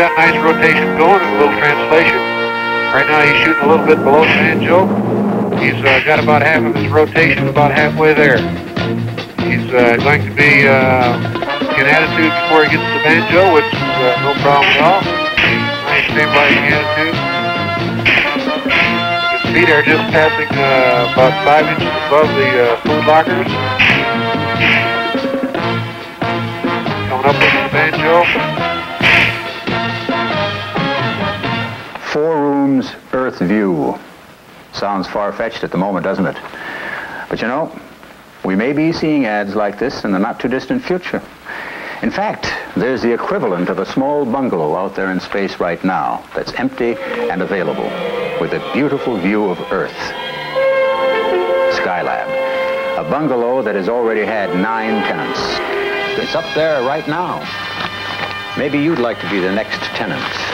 got nice rotation going and a little translation. Right now he's shooting a little bit below banjo. He's uh, got about half of his rotation about halfway there. He's uh, going to be uh, in attitude before he gets to the banjo, which is uh, no problem at all. Nice stabilizing attitude. His feet are just passing uh, about five inches above the uh, food lockers. Coming up with the banjo. Four rooms, Earth view. Sounds far fetched at the moment, doesn't it? But you know, we may be seeing ads like this in the not too distant future. In fact, there's the equivalent of a small bungalow out there in space right now that's empty and available with a beautiful view of Earth. Skylab, a bungalow that has already had nine tenants. It's up there right now. Maybe you'd like to be the next tenant.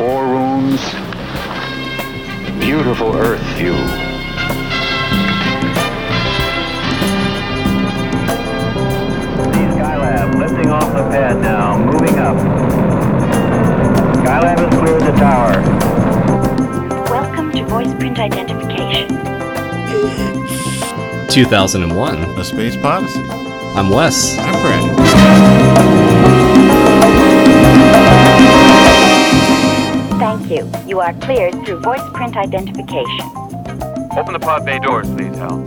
Four rooms, beautiful Earth view. Skylab lifting off the pad now, moving up. Skylab has cleared the tower. Welcome to voice print identification. 2001. A Space Odyssey. I'm Wes. I'm Brad. You. You are cleared through voice print identification. Open the pod bay doors, please, Hal.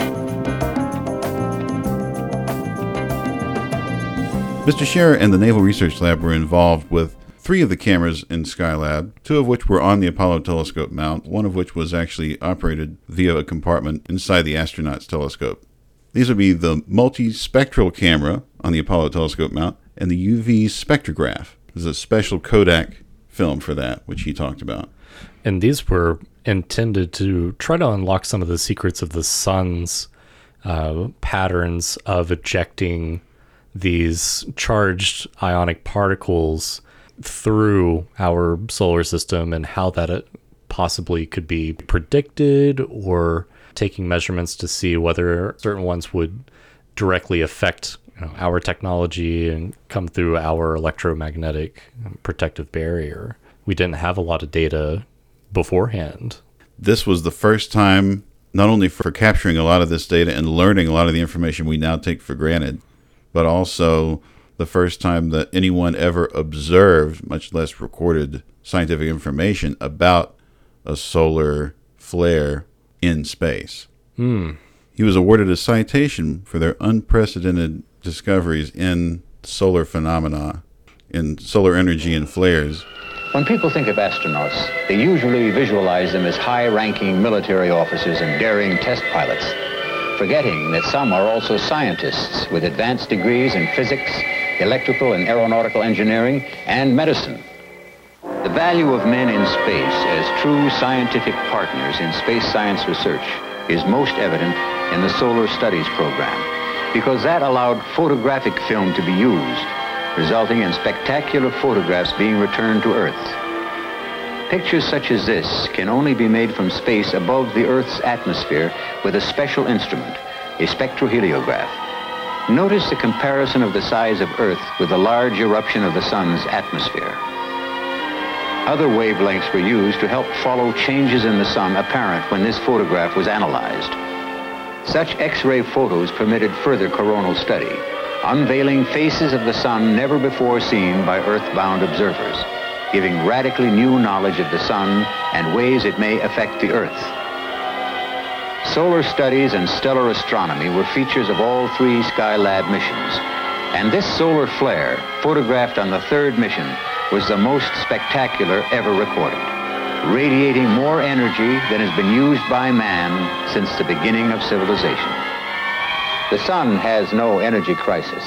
Mr. Scherrer and the Naval Research Lab were involved with three of the cameras in Skylab, two of which were on the Apollo telescope mount, one of which was actually operated via a compartment inside the astronaut's telescope. These would be the multispectral camera on the Apollo telescope mount and the UV spectrograph. There's a special Kodak film for that, which he talked about. And these were intended to try to unlock some of the secrets of the sun's uh, patterns of ejecting these charged ionic particles through our solar system and how that it possibly could be predicted or taking measurements to see whether certain ones would directly affect you know, our technology and come through our electromagnetic protective barrier. We didn't have a lot of data beforehand. This was the first time, not only for capturing a lot of this data and learning a lot of the information we now take for granted, but also the first time that anyone ever observed, much less recorded, scientific information about a solar flare in space. Hmm. He was awarded a citation for their unprecedented discoveries in solar phenomena, in solar energy and flares. When people think of astronauts, they usually visualize them as high-ranking military officers and daring test pilots, forgetting that some are also scientists with advanced degrees in physics, electrical and aeronautical engineering, and medicine. The value of men in space as true scientific partners in space science research is most evident in the Solar Studies program, because that allowed photographic film to be used, resulting in spectacular photographs being returned to Earth. Pictures such as this can only be made from space above the Earth's atmosphere with a special instrument, a spectroheliograph. Notice the comparison of the size of Earth with the large eruption of the sun's atmosphere. Other wavelengths were used to help follow changes in the sun apparent when this photograph was analyzed. Such X-ray photos permitted further coronal study, unveiling faces of the sun never before seen by earthbound observers, giving radically new knowledge of the sun and ways it may affect the Earth. Solar studies and stellar astronomy were features of all three Skylab missions. And this solar flare, photographed on the third mission, was the most spectacular ever recorded, radiating more energy than has been used by man since the beginning of civilization. The sun has no energy crisis.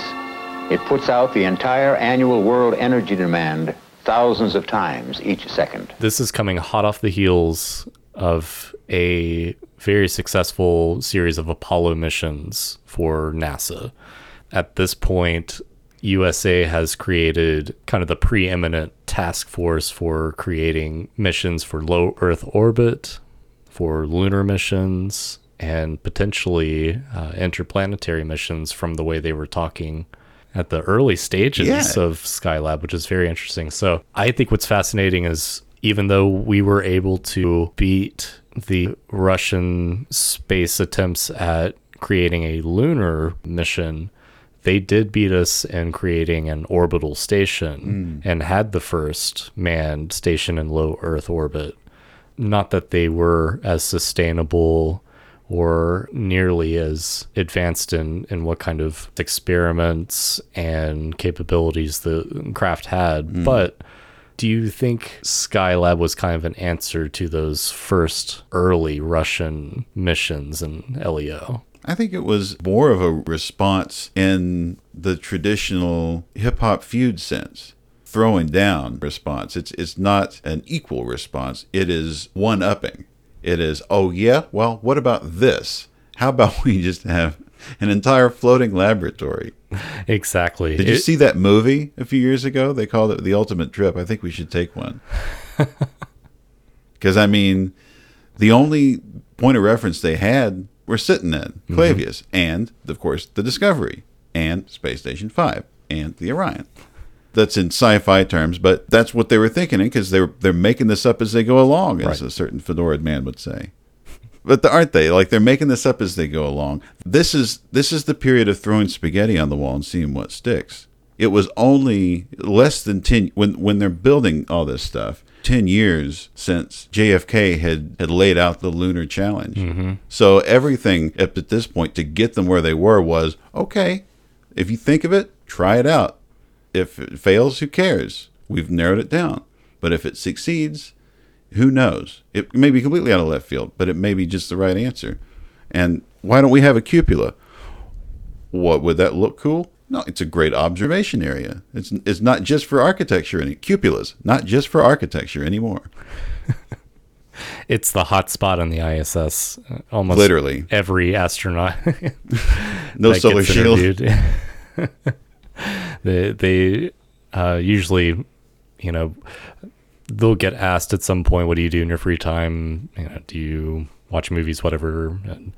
It puts out the entire annual world energy demand thousands of times each second. This is coming hot off the heels of a very successful series of Apollo missions for NASA. At this point, USA has created kind of the preeminent task force for creating missions for low Earth orbit, for lunar missions, and potentially uh, interplanetary missions from the way they were talking at the early stages Yeah. of Skylab, which is very interesting. So I think what's fascinating is even though we were able to beat the Russian space attempts at creating a lunar mission, they did beat us in creating an orbital station hmm. and had the first manned station in low Earth orbit. Not that they were as sustainable or nearly as advanced in, in what kind of experiments and capabilities the craft had, hmm. but do you think Skylab was kind of an answer to those first early Russian missions in LEO? I think it was more of a response in the traditional hip hop feud sense. Throwing down response. It's it's not an equal response. It is one upping. It is, oh yeah, well, what about this? How about we just have an entire floating laboratory? Exactly. Did you It- see that movie a few years ago? They called it The Ultimate Trip. I think we should take one. Because, I mean, the only point of reference they had were sitting in mm-hmm. Clavius and, of course, the Discovery and Space Station 5 and the Orion. That's in sci-fi terms, but that's what they were thinking because they're they're making this up as they go along, as Right. a certain fedora man would say. But aren't they? Like they're making this up as they go along. This is this is the period of throwing spaghetti on the wall and seeing what sticks. It was only less than ten when when they're building all this stuff. Ten years since JFK had had laid out the lunar challenge. Mm-hmm. So everything up at this point to get them where they were was okay. If you think of it, try it out. If it fails, who cares? We've narrowed it down. But if it succeeds, who knows? It may be completely out of left field, but it may be just the right answer. And why don't we have a cupola? What would that look cool? No, it's a great observation area. It's it's not just for architecture any cupolas, not just for architecture anymore. it's the hot spot on the ISS. uh, Almost Literally. every astronaut No solar shield. they they uh, usually, you know, they'll get asked at some point, "What do you do in your free time? You know, do you watch movies, whatever?" And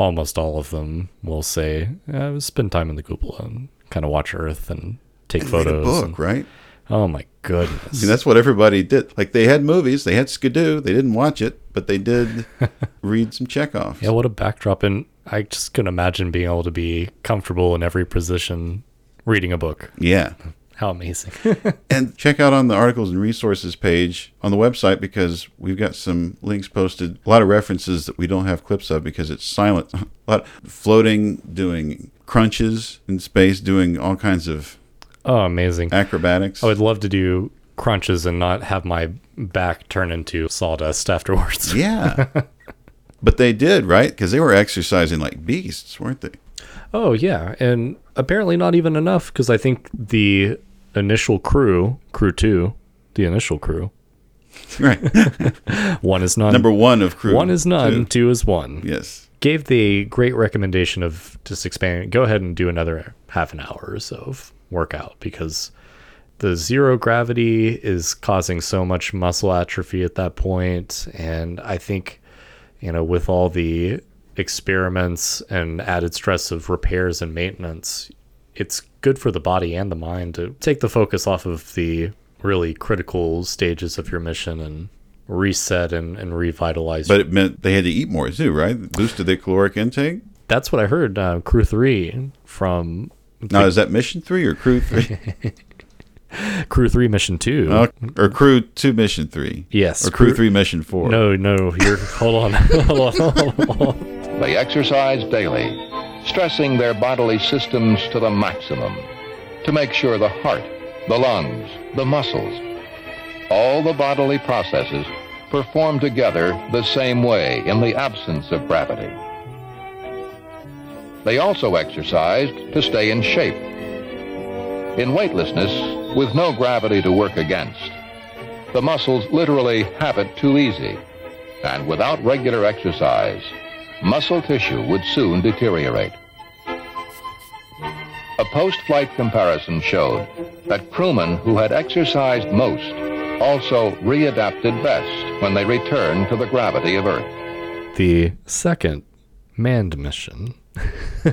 almost all of them will say, uh, "Spend time in the cupola and kind of watch Earth and take Read a photos." book, and- right? oh my I goodness! mean, that's what everybody did. Like they had movies, they had Skidoo, they didn't watch it, but they did read some Chekhov. Yeah, what a backdrop. And I just couldn't imagine being able to be comfortable in every position reading a book. Yeah. How amazing. And check out on the articles and resources page on the website because we've got some links posted. A lot of references that we don't have clips of because it's silent. A lot floating, doing crunches in space, doing all kinds of oh, amazing. acrobatics. I would love to do crunches and not have my back turn into sawdust afterwards. yeah. but they did, right? Because they were exercising like beasts, weren't they? Oh, yeah. And apparently not even enough because I think the initial crew, crew two, the initial crew, Right. one is none. Number one of crew. one is none, two. two is one. Yes. gave the great recommendation of just expanding go ahead and do another half an hour or so of workout because the zero gravity is causing so much muscle atrophy at that point and i think you know with all the experiments and added stress of repairs and maintenance it's good for the body and the mind to take the focus off of the really critical stages of your mission and reset and, and revitalize But it meant they had to eat more too, right? Boosted their caloric intake. That's what I heard. Uh, crew three from Now, is that mission three or crew three? Crew three mission two. Uh, or crew two, mission three? yes. Or crew three, mission four? No, no. You're hold on. hold on. Hold on. They exercise daily, stressing their bodily systems to the maximum to make sure the heart, the lungs, the muscles, all the bodily processes perform together the same way in the absence of gravity. They also exercised to stay in shape. In weightlessness, with no gravity to work against, the muscles literally have it too easy. And without regular exercise, muscle tissue would soon deteriorate. A post-flight comparison showed that crewmen who had exercised most also readapted best when they returned to the gravity of Earth. The second manned mission.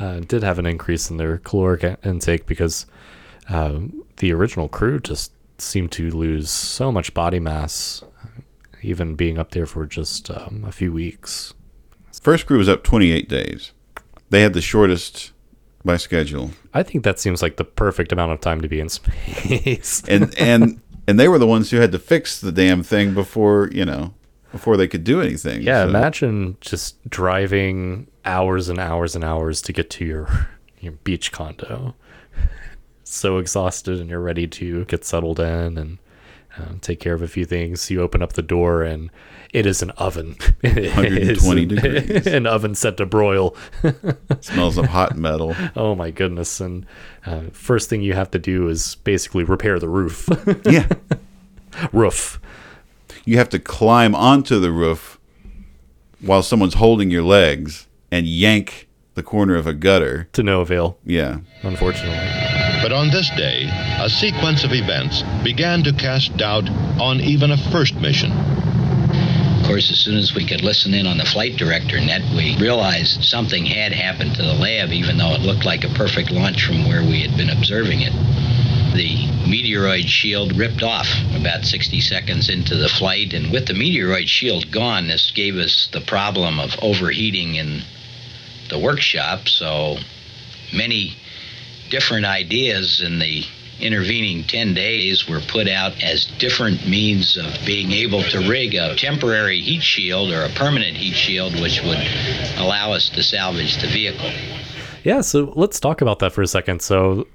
uh, did have an increase in their caloric intake because uh, the original crew just seemed to lose so much body mass, even being up there for just um, a few weeks. First crew was up 28 days. They had the shortest by schedule, I think that seems like the perfect amount of time to be in space. and and and they were the ones who had to fix the damn thing before you know before they could do anything. Yeah, So- imagine just driving hours and hours and hours to get to your your beach condo. So exhausted, and you're ready to get settled in and um, take care of a few things. You open up the door, and it is an oven. 120 an- degrees. An oven set to broil. smells of hot metal. Oh my goodness! And uh, first thing you have to do is basically repair the roof. yeah, roof. you have to climb onto the roof while someone's holding your legs and yank the corner of a gutter. To no avail, Yeah, unfortunately. But on this day, a sequence of events began to cast doubt on even a first mission. Of course, as soon as we could listen in on the flight director net, we realized something had happened to the lab, even though it looked like a perfect launch from where we had been observing it. The meteoroid shield ripped off about 60 seconds into the flight, and with the meteoroid shield gone, this gave us the problem of overheating in the workshop, so many different ideas in the intervening 10 days were put out as different means of being able to rig a temporary heat shield or a permanent heat shield which would allow us to salvage the vehicle. Yeah, so let's talk about that for a second. So,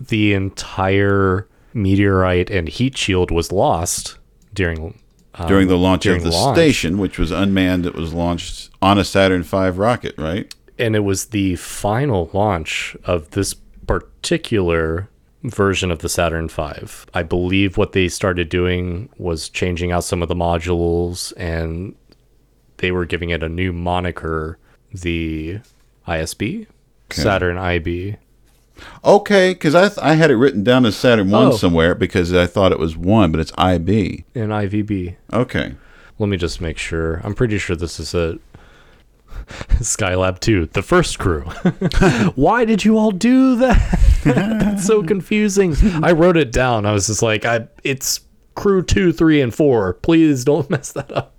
the entire meteorite and heat shield was lost during um, during the launch during of the launch. station, which was unmanned, it was launched on a Saturn V rocket, right? and it was the final launch of this particular version of the Saturn V. I believe what they started doing was changing out some of the modules and they were giving it a new moniker, the ISB, Saturn IB. Okay, because I th- I had it written down as Saturn One Oh. somewhere because I thought it was one, but it's IB. and IVB. Okay, Let me just make sure. I'm pretty sure this is a Skylab 2, the first crew. Why did you all do that? That's so confusing. I wrote it down. I was just like, I it's crew 2, 3 and 4. Please don't mess that up.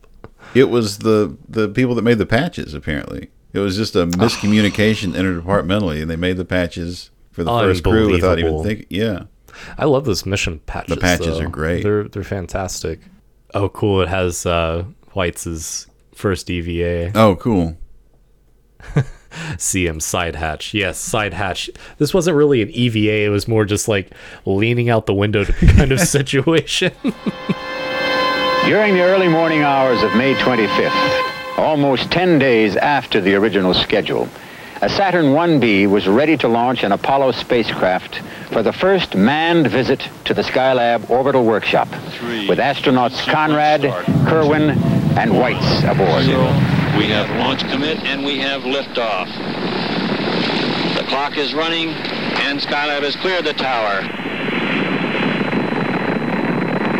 it was the the people that made the patches. Apparently, it was just a miscommunication interdepartmentally, and they made the patches for the first crew without even thinking. Yeah, I love those mission patches. The patches though. are great. They're they're fantastic. Oh, cool. It has uh Weitz first EVA. Oh, cool. CM side hatch. Yes, side hatch. This wasn't really an EVA. It was more just like leaning out the window kind of situation. During the early morning hours of May 25th, almost 10 days after the original schedule, a Saturn 1B was ready to launch an Apollo spacecraft for the first manned visit to the Skylab orbital workshop, with astronauts Conrad, Kerwin, and Weitz aboard. We have launch commit and we have liftoff. The clock is running and Skylab has cleared the tower.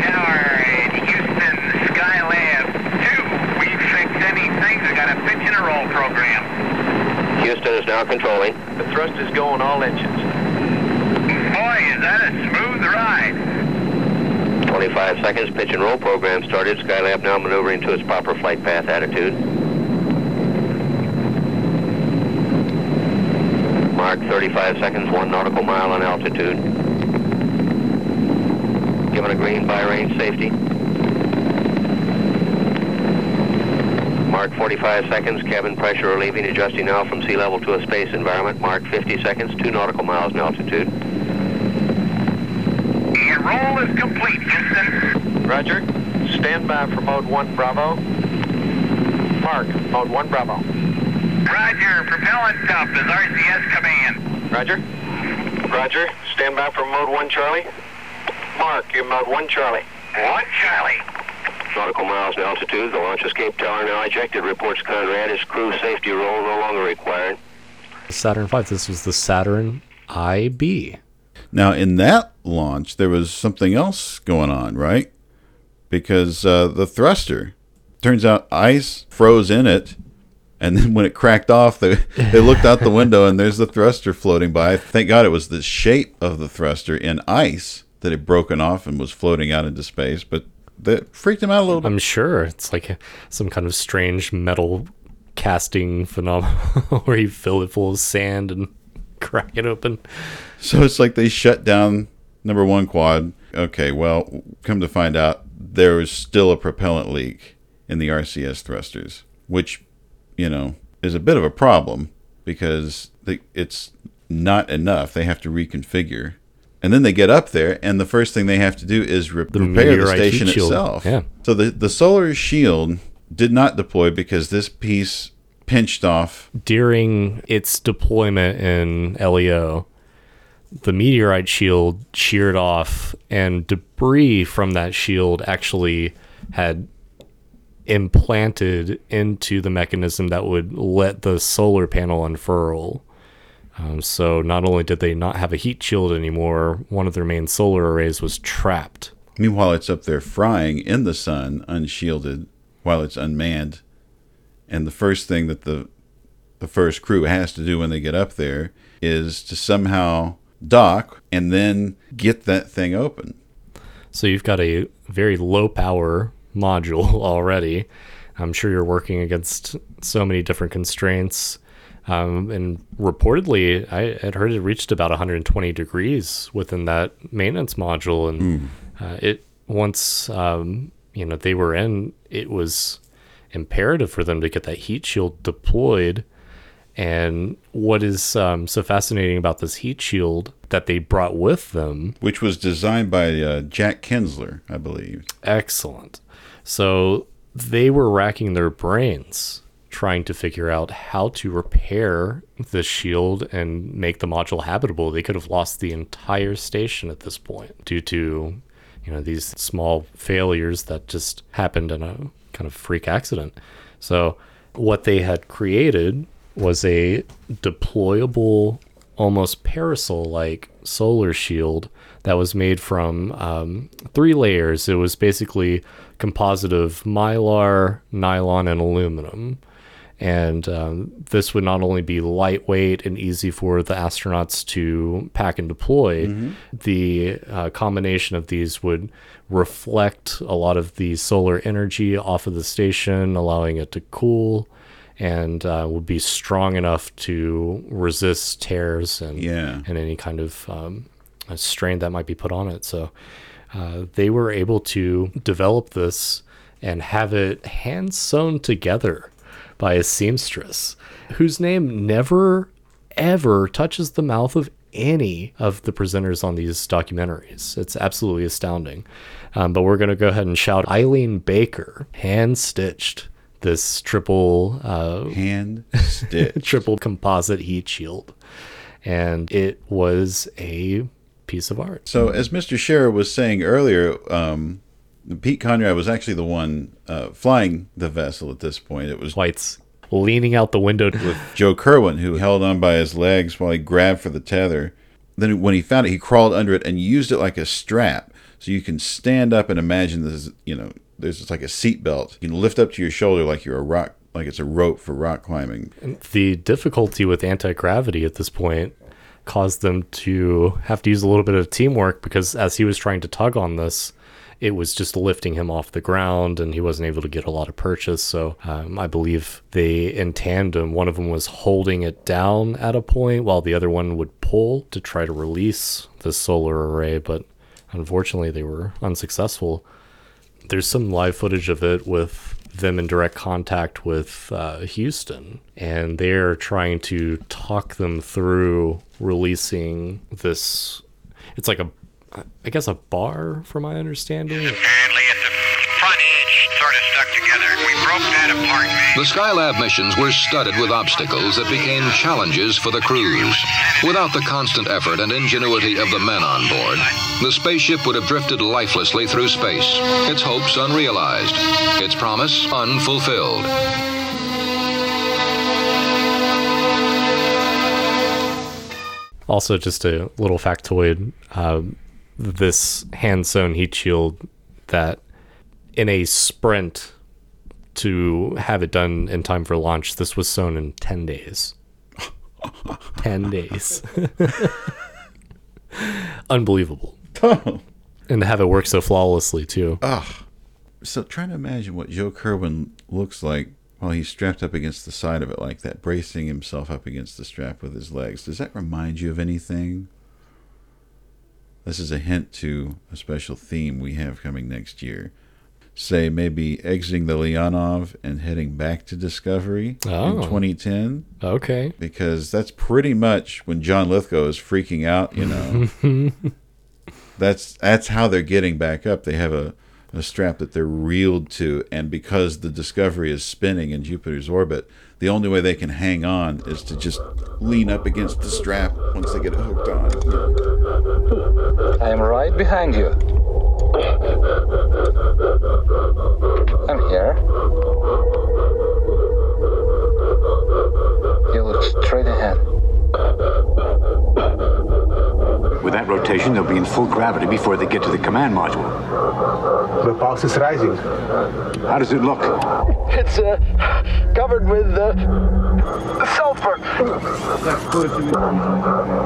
Tower in Houston, Skylab 2. We fixed anything. We got a pitch and a roll program. Houston is now controlling. The thrust is going all engines. Boy, is that a smooth ride. 25 seconds, pitch and roll program started. Skylab now maneuvering to its proper flight path attitude. Mark 35 seconds, one nautical mile on altitude. Given a green by range safety. Mark 45 seconds, cabin pressure relieving, adjusting now from sea level to a space environment. Mark 50 seconds, two nautical miles in altitude. And roll is complete, Houston. Roger. Stand by for mode 1 Bravo. Mark, mode 1 Bravo. Roger, propellant top is RCS command. Roger. Roger. Stand by for mode 1 Charlie. Mark, you're mode 1 Charlie. One Charlie. Nautical miles in altitude. The launch escape tower now ejected. Reports Conrad. His crew safety roll no longer required. Saturn V. This was the Saturn IB. Now, in that launch, there was something else going on, right? Because uh, the thruster, turns out ice froze in it And then when it cracked off, they they looked out the window and there's the thruster floating by. Thank God it was the shape of the thruster in ice that had broken off and was floating out into space. But that freaked him out a little bit. I'm sure it's like some kind of strange metal casting phenomenon where you fill it full of sand and crack it open. So it's like they shut down number one quad. Okay, well, come to find out, there was still a propellant leak in the RCS thrusters, which, you know, is a bit of a problem because they, it's not enough. They have to reconfigure. And then they get up there, and the first thing they have to do is re- The repair the station itself. Yeah. So the, the solar shield did not deploy because this piece pinched off During its deployment in LEO, the meteorite shield sheared off, and debris from that shield actually had implanted into the mechanism that would let the solar panel unfurl. Um, so not only did they not have a heat shield anymore, one of their main solar arrays was trapped. Meanwhile, it's up there frying in the sun, unshielded, while it's unmanned. And the first thing that the the first crew has to do when they get up there is to somehow dock and then get that thing open. So you've got a very low power module already. I'm sure you're working against so many different constraints. Um, and reportedly, I had heard it reached about 120 degrees within that maintenance module. And uh, it once um, you know they were in, it was imperative for them to get that heat shield deployed. And what is um, so fascinating about this heat shield that they brought with them Which was designed by uh, Jack Kinzler, I believe. Excellent. So they were racking their brains trying to figure out how to repair the shield and make the module habitable. They could have lost the entire station at this point due to, you know, these small failures that just happened in a kind of freak accident. So what they had created was a deployable almost parasol like solar shield that was made from um, three layers. It was basically composite of mylar, nylon, and aluminum. And um, this would not only be lightweight and easy for the astronauts to pack and deploy, the uh, combination of these would reflect a lot of the solar energy off of the station, allowing it to cool and uh, would be strong enough to resist tears and Yeah. and any kind of um, strain that might be put on it. So uh, they were able to develop this and have it hand sewn together by a seamstress whose name never ever touches the mouth of any of the presenters on these documentaries. It's absolutely astounding. Um, but we're going to go ahead and shout Alyene Baker, hand stitched this triple uh, Hand stitched. triple composite heat shield, and it was a piece of art. So, as Mr. Scherrer was saying earlier, um, Pete Conrad was actually the one uh, flying the vessel at this point. It was Weitz leaning out the window. with Joe Kerwin, who held on by his legs while he grabbed for the tether. Then, when he found it, he crawled under it and used it like a strap. So you can stand up and imagine this. You know, there's just like a seat belt. You can lift up to your shoulder like you're a rock, like it's a rope for rock climbing. the difficulty with anti gravity at this point caused them to have to use a little bit of teamwork because as he was trying to tug on this, it was just lifting him off the ground and he wasn't able to get a lot of purchase. So um, I believe they, in tandem, one of them was holding it down at a point while the other one would pull to try to release the solar array. But unfortunately, they were unsuccessful. There's some live footage of it with them in direct contact with uh, Houston, and they're trying to talk them through releasing this. It's like a, I guess, a bar, from my understanding. Apparently, it's the front edge sort of stuck together. We broke that apart, man. The Skylab missions were studded with obstacles that became challenges for the crews. Without the constant effort and ingenuity of the men on board, the spaceship would have drifted lifelessly through space, its hopes unrealized, its promise unfulfilled. Also, just a little factoid: um, this hand sewn heat shield that, in a sprint to have it done in time for launch. This was sewn in 10 days. 10 days. Unbelievable. and to have it work so flawlessly, too. So trying to imagine what Joe Kerwin looks like while he's strapped up against the side of it like that, bracing himself up against the strap with his legs. Does that remind you of anything? This is a hint to a special theme we have coming next year. Say maybe exiting the Leonov and heading back to Discovery Oh. in 2010 Okay. because that's pretty much when John Lithgow is freaking out, you know. that's that's how they're getting back up. They have a, a strap that they're reeled to, and because the Discovery is spinning in Jupiter's orbit, the only way they can hang on is to just lean up against the strap once they get it hooked on. I am right behind you. I'm here. You look straight ahead. With that rotation, they'll be in full gravity before they get to the command module. The pulse is rising. How does it look? It's uh, covered with uh, sulfur.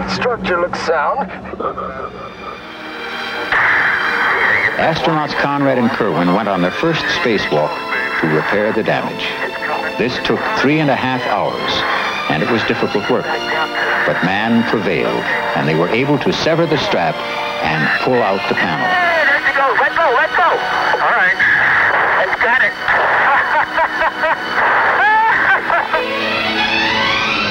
Structure looks sound. Astronauts Conrad and Kerwin went on their first spacewalk to repair the damage. This took three and a half hours, and it was difficult work. But man prevailed, and they were able to sever the strap and pull out the panel. Let go, let go, let go. All right. I've got it.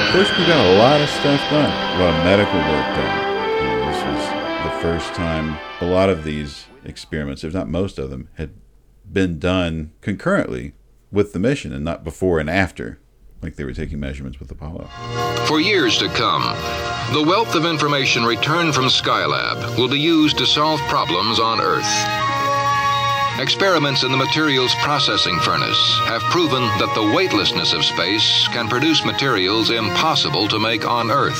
First, we got a lot of stuff done, a lot of medical work done. You know, this was the first time a lot of these experiments, if not most of them, had been done concurrently with the mission and not before and after, like they were taking measurements with Apollo. For years to come, the wealth of information returned from Skylab will be used to solve problems on Earth. Experiments in the materials processing furnace have proven that the weightlessness of space can produce materials impossible to make on Earth.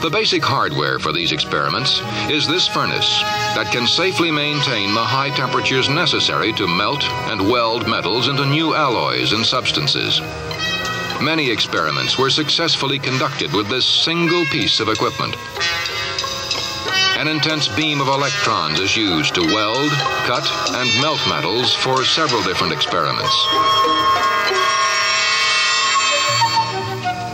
The basic hardware for these experiments is this furnace that can safely maintain the high temperatures necessary to melt and weld metals into new alloys and substances. Many experiments were successfully conducted with this single piece of equipment. An intense beam of electrons is used to weld, cut, and melt metals for several different experiments.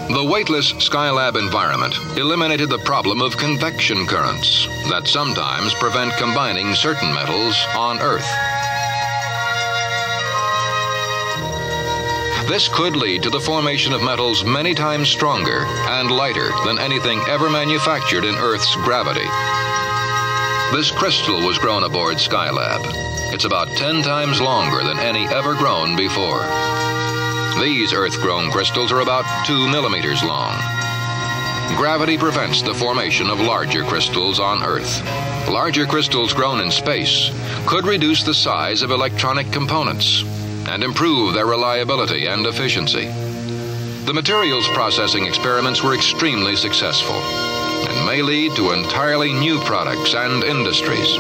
The weightless Skylab environment eliminated the problem of convection currents that sometimes prevent combining certain metals on Earth. This could lead to the formation of metals many times stronger and lighter than anything ever manufactured in Earth's gravity. This crystal was grown aboard Skylab. It's about 10 times longer than any ever grown before. These Earth grown crystals are about 2 millimeters long. Gravity prevents the formation of larger crystals on Earth. Larger crystals grown in space could reduce the size of electronic components and improve their reliability and efficiency. The materials processing experiments were extremely successful and may lead to entirely new products and industries.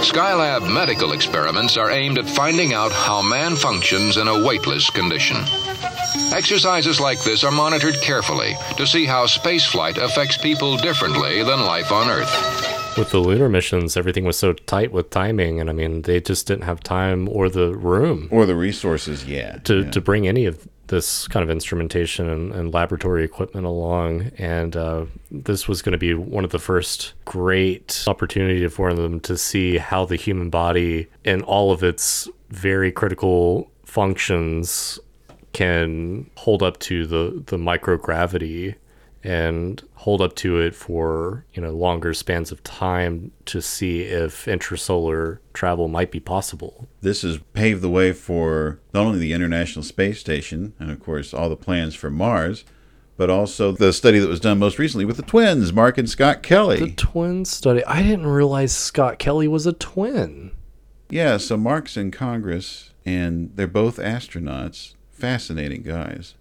Skylab medical experiments are aimed at finding out how man functions in a weightless condition. Exercises like this are monitored carefully to see how spaceflight affects people differently than life on Earth. With the lunar missions, everything was so tight with timing, and I mean, they just didn't have time or the room Or the resources, yeah. to, yeah. to bring any of this kind of instrumentation and, and laboratory equipment along. And uh, this was going to be one of the first great opportunity for them to see how the human body and all of its very critical functions can hold up to the, the microgravity and hold up to it for you know longer spans of time to see if intrasolar travel might be possible. This has paved the way for not only the International Space Station and, of course, all the plans for Mars, but also the study that was done most recently with the twins, Mark and Scott Kelly. The twin study. I didn't realize Scott Kelly was a twin. Yeah, so Mark's in Congress, and they're both astronauts. Fascinating guys.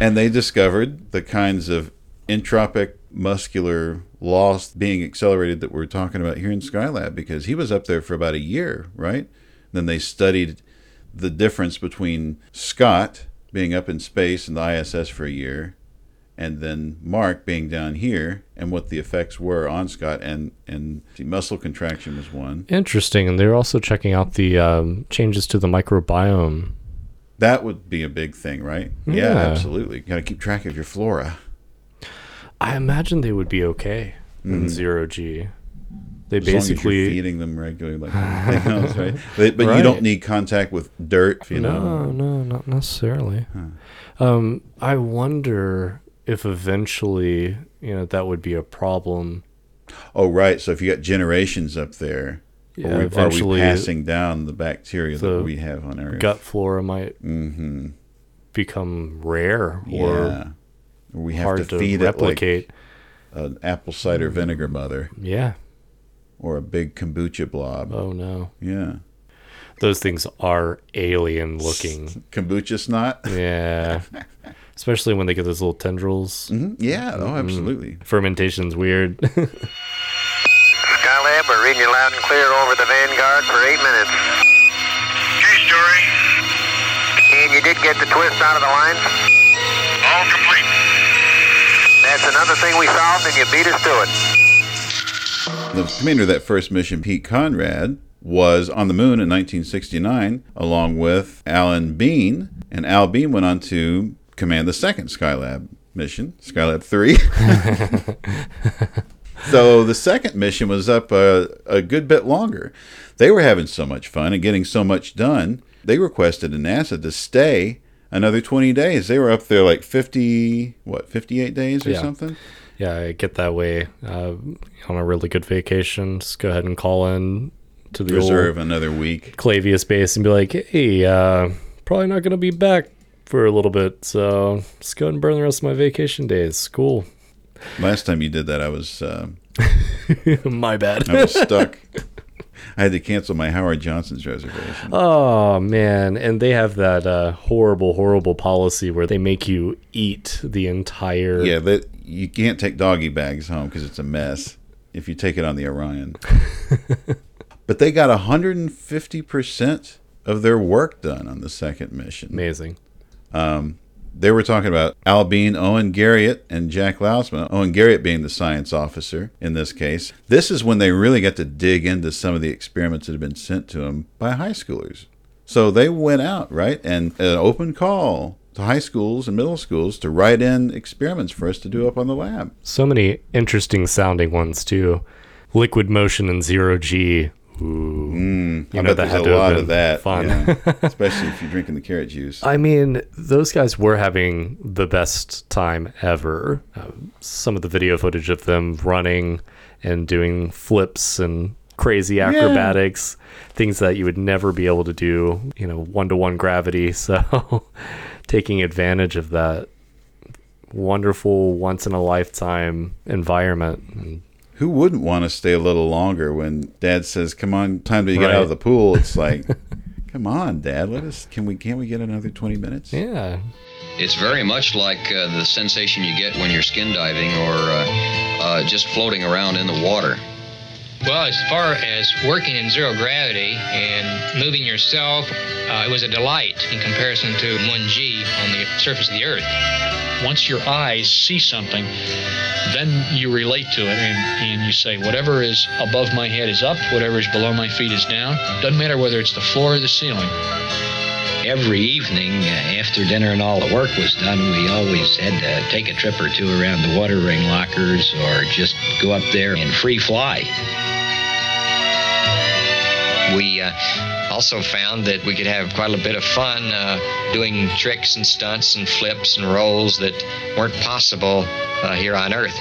And they discovered the kinds of entropic muscular loss being accelerated that we're talking about here in Skylab because he was up there for about a year, right? Then they studied the difference between Scott being up in space in the ISS for a year and then Mark being down here and what the effects were on Scott and and the muscle contraction was one. Interesting, and they're also checking out the um, changes to the microbiome. That would be a big thing, right? Yeah, Yeah. absolutely. Got to keep track of your flora. I imagine they would be okay in Mhm. zero G. They As long as you're basically feeding them regularly, like everything else, right? But, but you don't need contact with dirt, you know? no, know. no, not necessarily. Um, I wonder if eventually, you know, that would be a problem. Oh, right. So if you got generations up there, Yeah, are, we, are we passing down the bacteria the that we have on Earth? Gut flora might hmm become rare Yeah. or we have hard to to feed replicate. it like an apple cider vinegar mother. Yeah. Or a big kombucha blob. Oh no. Yeah. Those things are alien looking. Kombucha snot. Yeah. Especially when they get those little tendrils. Mhm. Yeah, oh, absolutely. Fermentation's weird. Skylab, we're reading you loud and clear over the Vanguard for eight minutes. True story. And you did get the twist out of the lines? All complete. That's another thing we solved, and you beat us to it. The commander of that first mission, Pete Conrad, was on the moon in 1969 along with Alan Bean, and Al Bean went on to command the second Skylab mission, Skylab 3. so the second mission was up a, a good bit longer. They were having so much fun and getting so much done, they requested to NASA to stay another 20 days. They were up there like 50, what, 58 days or Yeah. something? yeah, I get that way. Uh, on a really good vacation, just go ahead and call in to the Reserve another week. Clavius base and be like, hey, uh, probably not going to be back for a little bit, so just go ahead and burn the rest of my vacation days. Cool. Last time you did that, I was uh, My bad. I was stuck. I had to cancel my Howard Johnson's reservation. Oh man, and they have that uh, horrible, horrible policy where they make you eat the entire. Yeah, that you can't take doggy bags home because it's a mess if you take it on the Orion. but they got 150 percent of their work done on the second mission. Amazing. Um, they were talking about Al Bean, Owen Garriott, and Jack Lousma. Owen Garriott being the science officer in this case. This is when they really got to dig into some of the experiments that had been sent to them by high schoolers. So they went out, right, and an open call to high schools and middle schools to write in experiments for us to do up on the lab. So many interesting sounding ones too. Liquid motion and zero G. Ooh, Mm, You I know, bet there's a lot of that, fun. yeah. especially if you're drinking the carrot juice. I mean, those guys were having the best time ever. Uh, some of the video footage of them running and doing flips and crazy acrobatics, things that you would never be able to do, you know, one to one gravity. So, taking advantage of that wonderful, once in a lifetime environment. And Who wouldn't want to stay a little longer when Dad says, "Come on, time to get out of the pool"? It's like, "Come on, Dad, let us. Can we? Can't we get another twenty minutes?" Yeah. It's very much like uh, the sensation you get when you're skin diving or uh, uh, just floating around in the water. Well, as far as working in zero gravity and moving yourself, uh, it was a delight in comparison to 1G on the surface of the Earth. Once your eyes see something, then you relate to it and, and you say, whatever is above my head is up, whatever is below my feet is down. Doesn't matter whether it's the floor or the ceiling. Every evening uh, after dinner and all the work was done, we always had to take a trip or two around the water ring lockers or just go up there and free fly. We uh, also found that we could have quite a bit of fun uh, doing tricks and stunts and flips and rolls that weren't possible uh, here on Earth.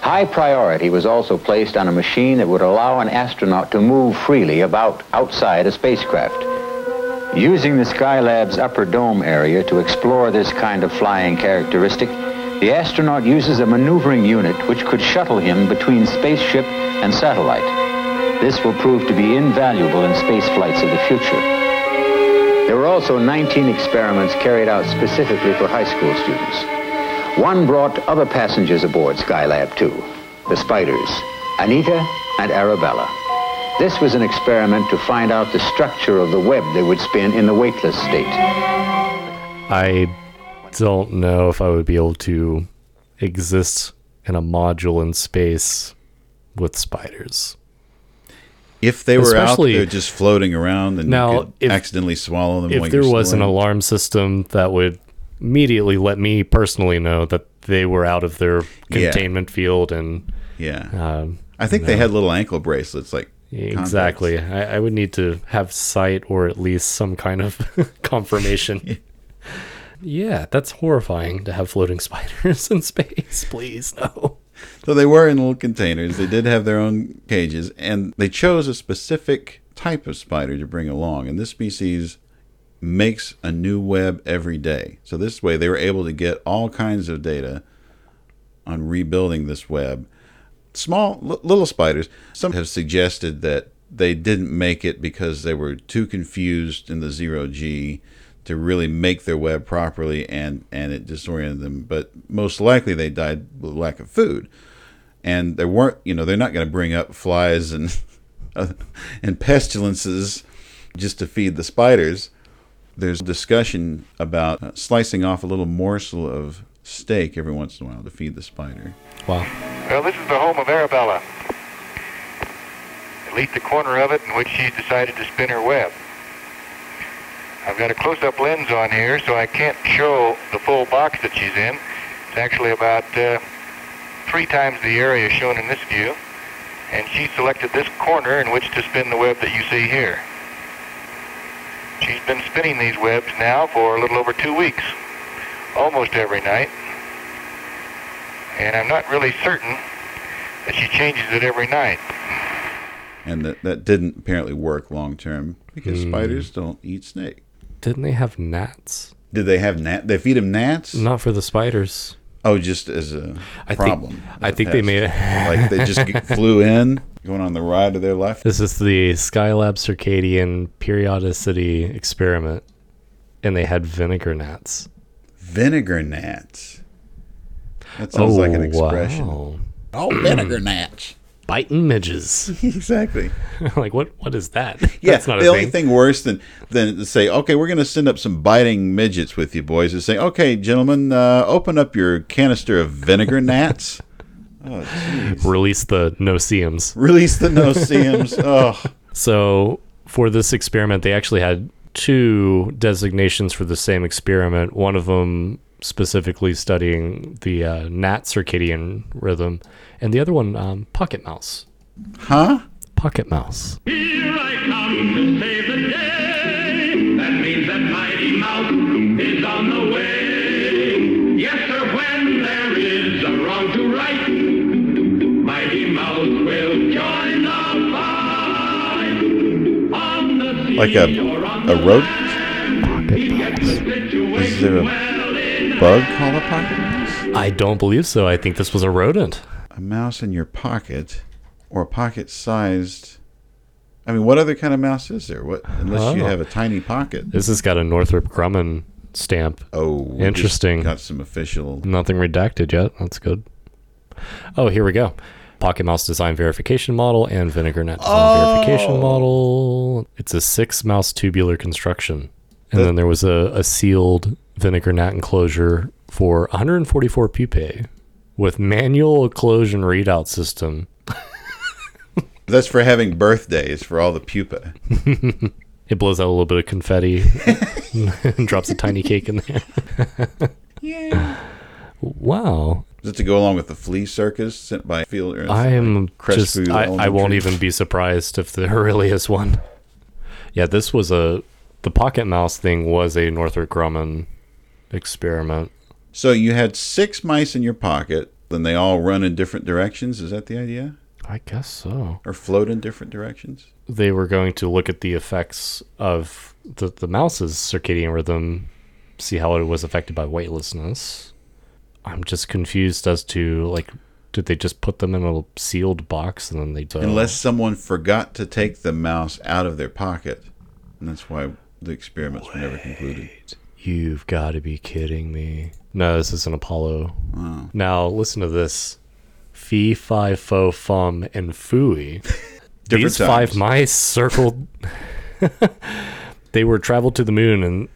High priority was also placed on a machine that would allow an astronaut to move freely about outside a spacecraft. Using the Skylab's upper dome area to explore this kind of flying characteristic, the astronaut uses a maneuvering unit which could shuttle him between spaceship and satellite. This will prove to be invaluable in space flights of the future. There were also 19 experiments carried out specifically for high school students. One brought other passengers aboard Skylab 2, the Spiders, Anita and Arabella. This was an experiment to find out the structure of the web they would spin in the weightless state. I don't know if I would be able to exist in a module in space with spiders. If they were Especially- out there just floating around and Now, you could if- accidentally swallow them, If while there you're was an alarm system that would immediately let me personally know that they were out of their Yeah. containment field and yeah, um, I think they no. had little ankle bracelets, like Exactly. I, I would need to have sight or at least some kind of confirmation. yeah, that's horrifying to have floating spiders in space. Please, no. So they were in little containers. They did have their own cages, and they chose a specific type of spider to bring along. And this species makes a new web every day. So this way, they were able to get all kinds of data on rebuilding this web. Small, li- little spiders. Some have suggested that they didn't make it because they were too confused in the zero G to really make their web properly, and and it disoriented them. But most likely, they died with lack of food and there weren't you know they're not going to bring up flies and and pestilences just to feed the spiders there's discussion about uh, slicing off a little morsel of steak every once in a while to feed the spider wow Well, this is the home of Arabella. At least the corner of it in which she's decided to spin her web. I've got a close-up lens on here, so I can't show the full box that she's in. It's actually about uh, three times the area shown in this view. And she selected this corner in which to spin the web that you see here. She's been spinning these webs now for a little over two weeks, almost every night. And I'm not really certain that she changes it every night. and that that didn't apparently work long term because Hmm. spiders don't eat snake Didn't they have gnats? did they have gnat they feed them gnats Not for the spiders. Oh just as a I think- problem. I as a think they made it- like they just flew in going on the ride of their life This is the Skylab circadian periodicity experiment, and they had vinegar gnats. vinegar gnats? That sounds like an oh, expression. wow. oh vinegar gnats Biting midges. exactly like what? What is that? Yeah, That's not the a only thing. thing worse than than to say, okay, we're going to send up some biting midgets with you boys, is say, okay, gentlemen, uh, open up your canister of vinegar gnats. Oh. Release the no-see-ums. Release the no-see-ums. Oh. So for this experiment, they actually had two designations for the same experiment. One of them specifically studying the uh, gnat circadian rhythm, and the other one um, pocket mouse. Huh? Pocket mouse. Here I come to save the day. That means that Mighty Mouse is on the way. Yes, sir, when there is a wrong to right, Mighty Mouse will join the fight. On the sea Like a, or on a the rodent? land, he gets Is there a well in bug called a pocket mouse? I don't believe so. I think this was a rodent. A mouse in your pocket or a pocket-sized... I mean, what other kind of mouse is there? What Unless you Oh. have a tiny pocket. This has got a Northrop Grumman stamp. Oh, we just interesting. Got some official... Nothing redacted yet. That's good. Oh, here we go. Pocket Mouse Design Verification Model and Vinegar Gnat Design oh. Verification Oh. Model. It's a six mouse tubular construction. And That- then there was a, a sealed vinegar gnat enclosure for 144 pupae with manual occlusion readout system. That's for having birthdays for all the pupa. It blows out a little bit of confetti and drops a tiny cake in there. Yeah. Wow. Is it to go along with the flea circus sent by Field? I am Crestview just, I, I won't even be surprised if there really is one. Yeah, this was a, the pocket mouse thing was a Northrop Grumman experiment. So you had six mice in your pocket, then they all run in different directions. Is that the idea? I guess so. Or float in different directions? They were going to look at the effects of the, the mouse's circadian rhythm, see how it was affected by weightlessness. I'm just confused as to, like, did they just put them in a sealed box and then they... Unless someone forgot to take the mouse out of their pocket. And that's why the experiments were never concluded. You've got to be kidding me. No, this is an Apollo. Wow. Now, listen to this. Fee, fi, fo, fum, and Phooey. These five mice circled. they were traveled to the moon and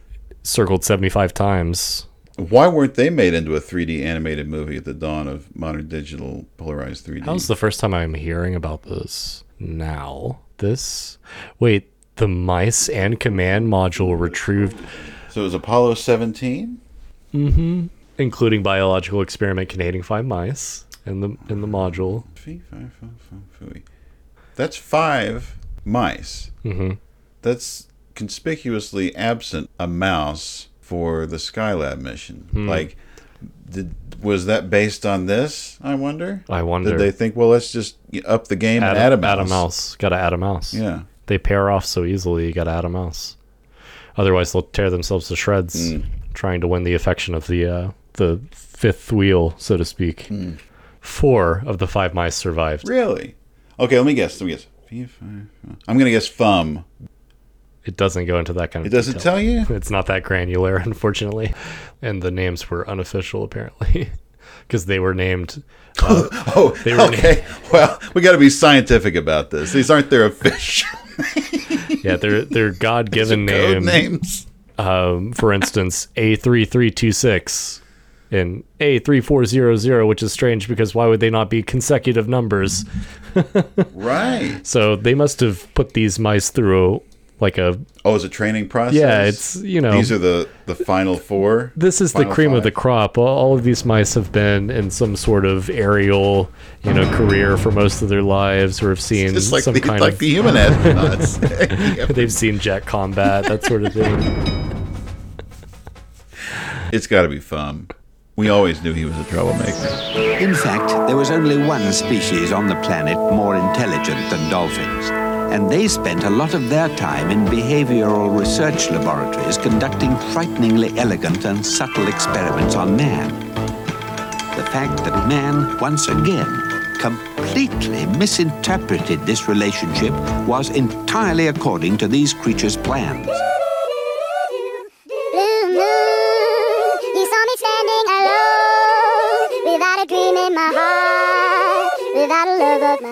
circled 75 times. Why weren't they made into a 3D animated movie at the dawn of modern digital polarized 3D? That was the first time I'm hearing about this now. This. Wait, the mice and command module retrieved. So it was Apollo 17? Mm-hmm. Including biological experiment containing five mice in the in the module. That's five mice. Mm-hmm. That's conspicuously absent a mouse for the Skylab mission. Hmm. Like, did was that based on this? I wonder. I wonder. Did they think, well, let's just up the game Add, and add a mouse? Add a mouse. Gotta add a mouse. Yeah. They pair off so easily, you gotta add a mouse. Otherwise, they'll tear themselves to shreds Mm. trying to win the affection of the uh, the fifth wheel, so to speak. Mm. Four of the five mice survived. Really? Okay, let me guess. Let me guess. Fee, fi, fo. I'm gonna guess thumb. It doesn't go into that kind of. It doesn't detail. tell you? It's not that granular, unfortunately. And the names were unofficial, apparently, because they were named. Uh, Oh, they were okay. Well, we got to be scientific about this. These aren't their official. Yeah, they're they're God given These are code name, names. Um, for instance, A three three two six and A three four zero zero, which is strange because why would they not be consecutive numbers? right. So they must have put these mice through like a. Oh, it's a training process. Yeah, it's you know These are the the final four. This is the Final cream of the crop. All- All of these mice have been in some sort of aerial, you know, career for most of their lives, or have seen Just like some the- kind like of the human astronauts. They've seen jet combat, that sort of thing. It's got to be fun. We always knew he was a troublemaker. In fact, there was only one species on the planet more intelligent than dolphins, and they spent a lot of their time in behavioral research laboratories conducting frighteningly elegant and subtle experiments on man. The fact that man, once again, completely misinterpreted this relationship was entirely according to these creatures' plans. Without a dream in my heart, without a love of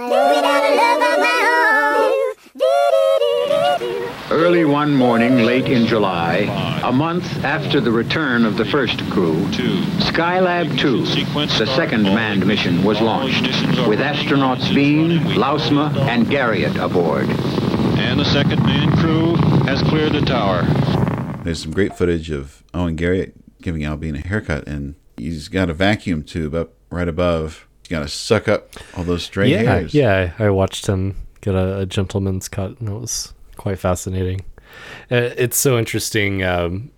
Early one morning, late in July, a month after the return of the first crew, Skylab 2, the second manned mission, was launched, with astronauts Bean, Lousma, and Garriott aboard. And the second man crew has cleared the tower. There's some great footage of Owen Garriott giving Al Bean a haircut, and he's got a vacuum tube up right above. He's got to suck up all those stray yeah, hairs. yeah. I watched him get a, a gentleman's cut, and it was quite fascinating. Uh, it's so interesting, um,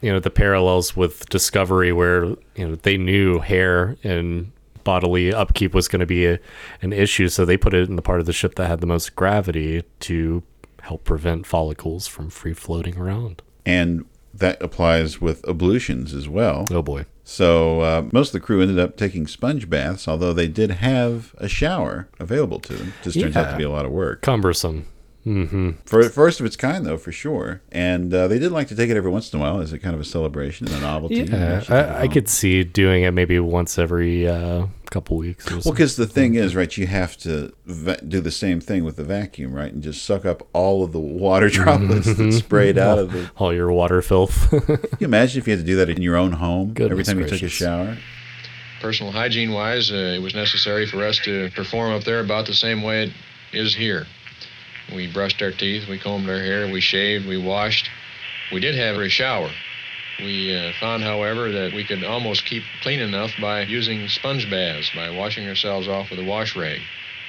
you know, the parallels with Discovery, where you know they knew hair and bodily upkeep was going to be a, an issue, so they put it in the part of the ship that had the most gravity to help prevent follicles from free floating around. And that applies with ablutions as well. Oh boy. So uh, most of the crew ended up taking sponge baths, although they did have a shower available to them. Just turns out to be a lot of work. Cumbersome. Mm-hmm. For first of its kind, though, for sure. And uh, they did like to take it every once in a while as a kind of a celebration and a novelty. Yeah, I, I could see doing it maybe once every uh, couple weeks. Or Well, because the thing is, right, you have to va- do the same thing with the vacuum, right, and just suck up all of the water droplets that sprayed out of the. all your water filth. Can you imagine if you had to do that in your own home every Goodness time you took a shower? Personal hygiene wise, uh, it was necessary for us to perform up there about the same way it is here. We brushed our teeth, we combed our hair, we shaved, we washed. We did have a shower. We uh, found, however, that we could almost keep clean enough by using sponge baths, by washing ourselves off with a wash rag.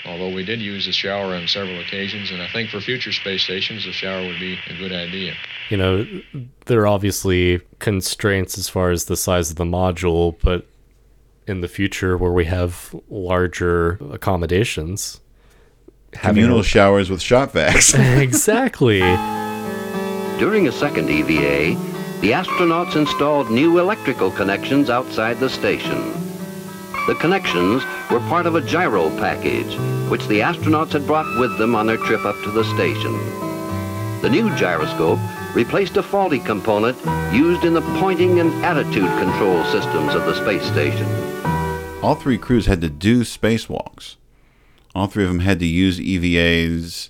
Although we did use the shower on several occasions, and I think for future space stations, the shower would be a good idea. you know, there are obviously constraints as far as the size of the module, but in the future where we have larger accommodations, having Communal showers with shop vacs. exactly. During a second EVA, the astronauts installed new electrical connections outside the station. The connections were part of a gyro package, which the astronauts had brought with them on their trip up to the station. The new gyroscope replaced a faulty component used in the pointing and attitude control systems of the space station. All three crews had to do spacewalks. All three of them had to use EVAs.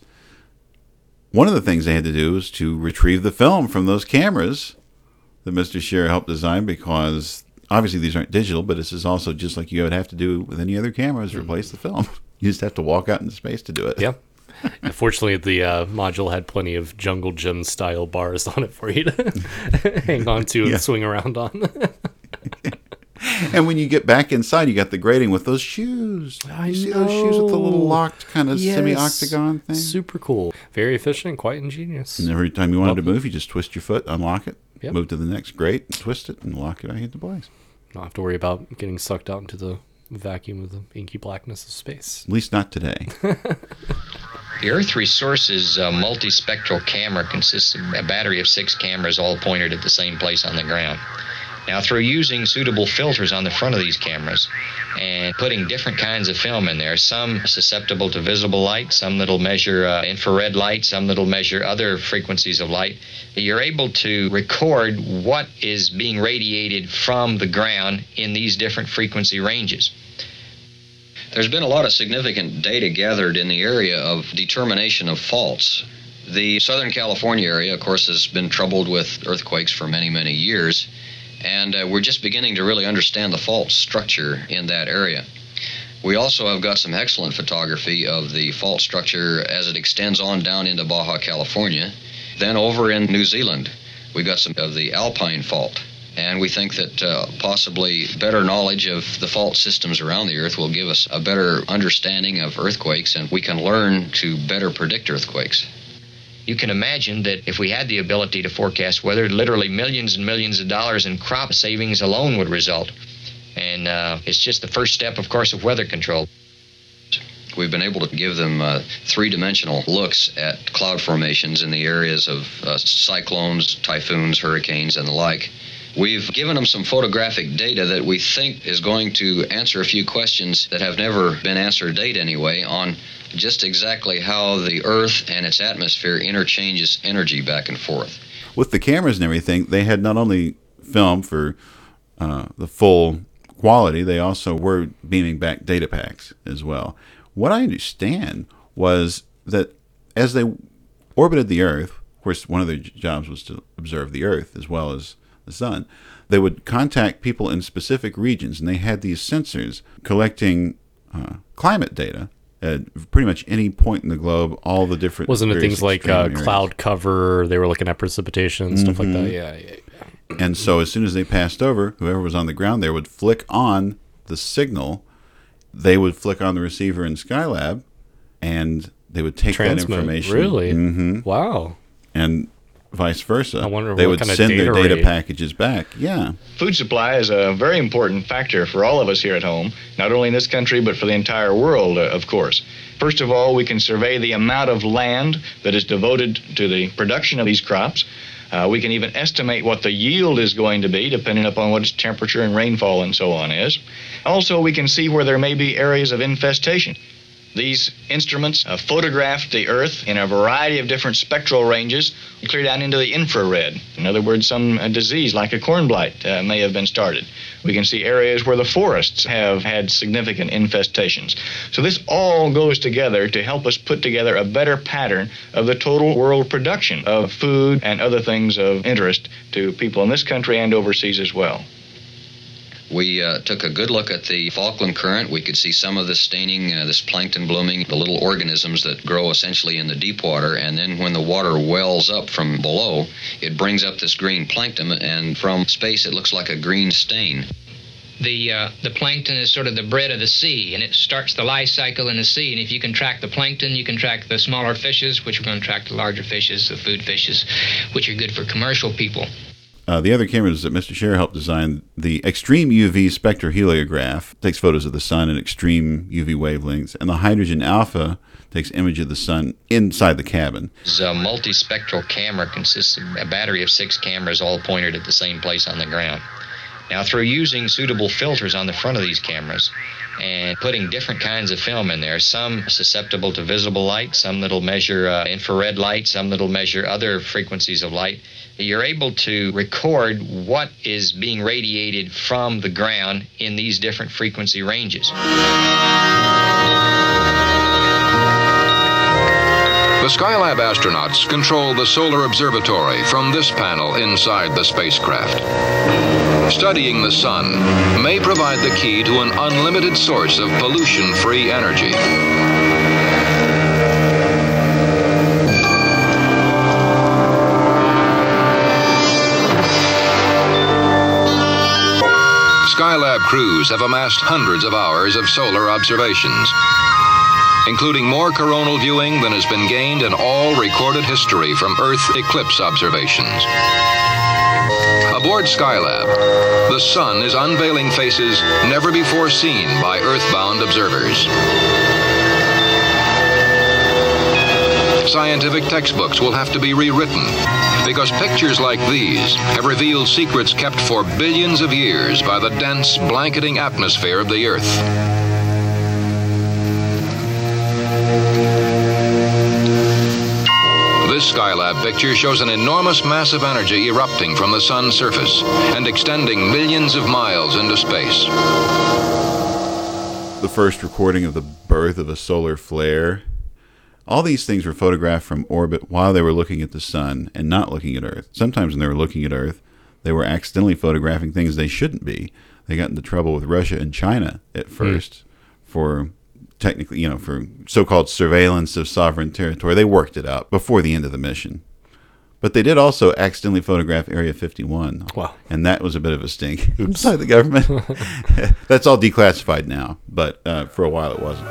One of the things they had to do was to retrieve the film from those cameras that Mr. Scherrer helped design because obviously these aren't digital, but this is also just like you would have to do with any other cameras, replace the film. You just have to walk out into space to do it. Yep. Fortunately, the uh, module had plenty of jungle gym style bars on it for you to hang on to and Yeah. swing around on. And when you get back inside, you got the grating with those shoes. I you see those shoes with the little locked kind of Yes. semi-octagon thing. Super cool. Very efficient, quite ingenious. And every time you wanted to move, you just twist your foot, unlock it, Yep. move to the next grate, twist it, and lock it back into place. Don't have to worry about getting sucked out into the vacuum of the inky blackness of space. At least not today. The Earth Resources uh, multispectral camera consists of a battery of six cameras all pointed at the same place on the ground. Now, through using suitable filters on the front of these cameras and putting different kinds of film in there, some susceptible to visible light, some that'll measure uh, infrared light, some that'll measure other frequencies of light, you're able to record what is being radiated from the ground in these different frequency ranges. There's been a lot of significant data gathered in the area of determination of faults. The Southern California area, of course, has been troubled with earthquakes for many, many years, and uh, we're just beginning to really understand the fault structure in that area. We also have got some excellent photography of the fault structure as it extends on down into Baja California. Then over in New Zealand, we've got some of the Alpine fault. And we think that uh, possibly better knowledge of the fault systems around the Earth will give us a better understanding of earthquakes, and we can learn to better predict earthquakes. You can imagine that if we had the ability to forecast weather, literally millions and millions of dollars in crop savings alone would result. And uh, it's just the first step, of course, of weather control. We've been able to give them uh, three dimensional looks at cloud formations in the areas of uh, cyclones, typhoons, hurricanes, and the like. We've given them some photographic data that we think is going to answer a few questions that have never been answered to date anyway on just exactly how the Earth and its atmosphere interchanges energy back and forth. With the cameras and everything, they had not only film for uh, the full quality, they also were beaming back data packs as well. What I understand was that as they orbited the Earth, of course, one of their jobs was to observe the Earth as well as the Sun. They would contact people in specific regions, and they had these sensors collecting uh, climate data at pretty much any point in the globe, all the different. Wasn't it things like uh, cloud cover? They were looking at precipitation, stuff like Mhm. that. Yeah, yeah, yeah. And so as soon as they passed over, whoever was on the ground there would flick on the signal. They would flick on the receiver in Skylab, and they would take Transmit, that information. really? hmm Wow. And vice versa. I wonder they what would kind of send their data data rate. packages back. Yeah. Food supply is a very important factor for all of us here at home, not only in this country, but for the entire world, uh, of course. First of all, we can survey the amount of land that is devoted to the production of these crops. Uh, we can even estimate what the yield is going to be, depending upon what its temperature and rainfall and so on is. Also, we can see where there may be areas of infestation. These instruments uh, photograph the Earth in a variety of different spectral ranges, clear down into the infrared. In other words, some uh, disease like a corn blight uh, may have been started. We can see areas where the forests have had significant infestations. So, this all goes together to help us put together a better pattern of the total world production of food and other things of interest to people in this country and overseas as well. We uh, took a good look at the Falkland Current. We could see some of the staining, uh, this plankton blooming, the little organisms that grow essentially in the deep water. And then when the water wells up from below, it brings up this green plankton, and from space it looks like a green stain. The uh, the plankton is sort of the bread of the sea, and it starts the life cycle in the sea. And if you can track the plankton, you can track the smaller fishes, which are going to track the larger fishes, the food fishes, which are good for commercial people. Uh, the other cameras that Mr. Scherrer helped design, the Extreme UV spectroheliograph takes photos of the sun in extreme UV wavelengths, and the Hydrogen Alpha takes image of the sun inside the cabin. Uh, multispectral camera consists of a battery of six cameras all pointed at the same place on the ground. Now, through using suitable filters on the front of these cameras and putting different kinds of film in there, some susceptible to visible light, some that'll measure uh, infrared light, some that'll measure other frequencies of light, you're able to record what is being radiated from the ground in these different frequency ranges. The Skylab astronauts control the solar observatory from this panel inside the spacecraft. Studying the sun may provide the key to an unlimited source of pollution free energy. Skylab crews have amassed hundreds of hours of solar observations, including more coronal viewing than has been gained in all recorded history from Earth eclipse observations. Aboard Skylab, the sun is unveiling faces never before seen by Earthbound observers. Scientific textbooks will have to be rewritten because pictures like these have revealed secrets kept for billions of years by the dense, blanketing atmosphere of the Earth. This Skylab picture shows an enormous mass of energy erupting from the sun's surface and extending millions of miles into space. The first recording of the birth of a solar flare. All these things were photographed from orbit while they were looking at the sun and not looking at Earth. Sometimes when they were looking at Earth, they were accidentally photographing things they shouldn't be. They got into trouble with Russia and China at hmm. first for technically, you know, for so-called surveillance of sovereign territory. They worked it out before the end of the mission. But they did also accidentally photograph Area 51. Wow. And that was a bit of a stink. By the government. That's all declassified now, but uh, for a while it wasn't.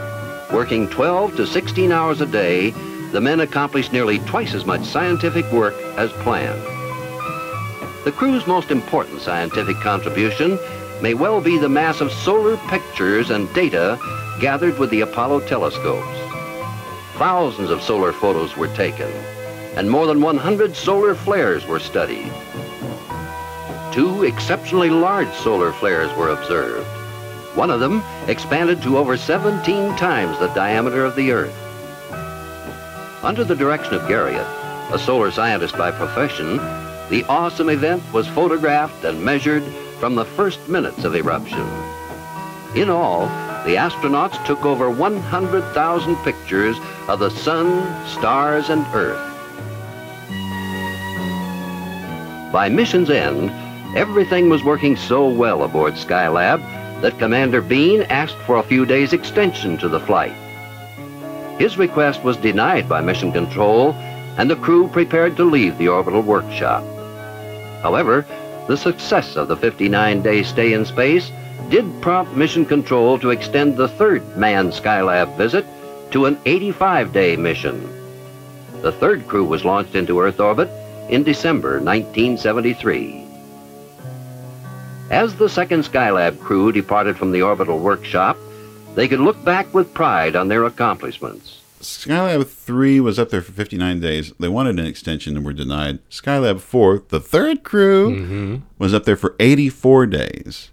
Working 12 to 16 hours a day, the men accomplished nearly twice as much scientific work as planned. The crew's most important scientific contribution may well be the mass of solar pictures and data gathered with the Apollo telescopes. Thousands of solar photos were taken, and more than 100 solar flares were studied. Two exceptionally large solar flares were observed. One of them expanded to over 17 times the diameter of the Earth. Under the direction of Garriott, a solar scientist by profession, the awesome event was photographed and measured from the first minutes of eruption. In all, the astronauts took over 100,000 pictures of the sun, stars, and Earth. By mission's end, everything was working so well aboard Skylab that Commander Bean asked for a few days extension to the flight. His request was denied by Mission Control, and the crew prepared to leave the orbital workshop. However, the success of the 59-day stay in space did prompt Mission Control to extend the third manned Skylab visit to an 85-day mission. The third crew was launched into Earth orbit in December 1973. As the second Skylab crew departed from the orbital workshop, they could look back with pride on their accomplishments. Skylab 3 was up there for 59 days. They wanted an extension and were denied. Skylab 4, the third crew, mm-hmm. was up there for 84 days.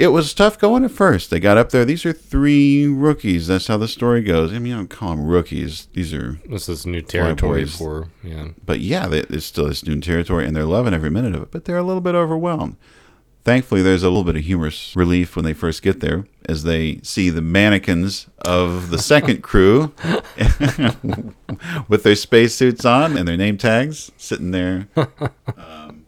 It was tough going at first. They got up there. These are three rookies. That's how the story goes. I mean, I don't call them rookies. These are This is new territory for yeah. But yeah, they, it's still it's new territory, and they're loving every minute of it. But they're a little bit overwhelmed. Thankfully, there's a little bit of humorous relief when they first get there, as they see the mannequins of the second crew with their spacesuits on and their name tags sitting there.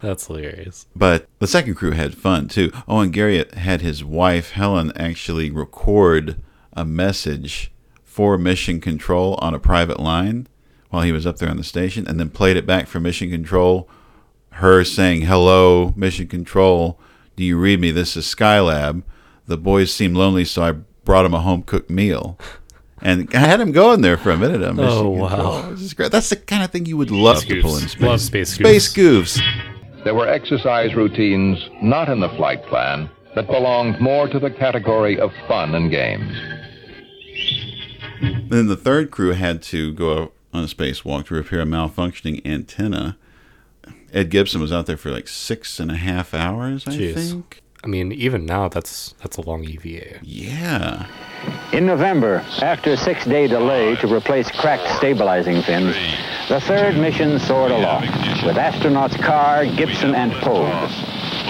That's hilarious. But the second crew had fun too. Oh, and Garriott had his wife Helen actually record a message for Mission Control on a private line while he was up there on the station, and then played it back for Mission Control. Her saying, "Hello, Mission Control. Do you read me? This is Skylab. The boys seem lonely, so I brought them a home cooked meal." And I had him going there for a minute. On oh, Mission Oh, wow. Control. This is great. That's the kind of thing you would love to pull in space. Love space Space goofs. There were exercise routines not in the flight plan that belonged more to the category of fun and games. Then the third crew had to go out on a spacewalk to repair a malfunctioning antenna. Ed Gibson was out there for like six and a half hours, I Jeez. think. I mean, even now that's that's a long EVA. Yeah. In November, after a six-day delay to replace cracked stabilizing fins, the third mission soared aloft with astronauts Carr, Gibson, and Pogue.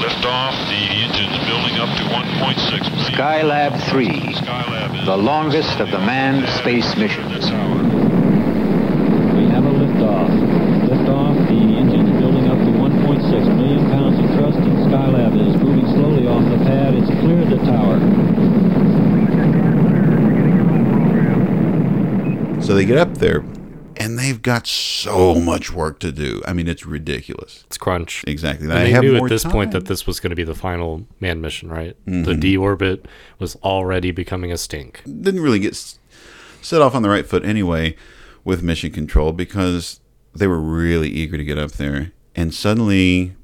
Lift off, the engine's building up to 1.6. Skylab 3, the longest of the manned space missions. So they get up there, and they've got so much work to do. I mean, it's ridiculous. It's crunch. Exactly. And they knew at this point that this was going to be the final manned mission, right? The Mhm. deorbit was already becoming a stink. didn't really get set off on the right foot anyway with mission control because they were really eager to get up there and suddenly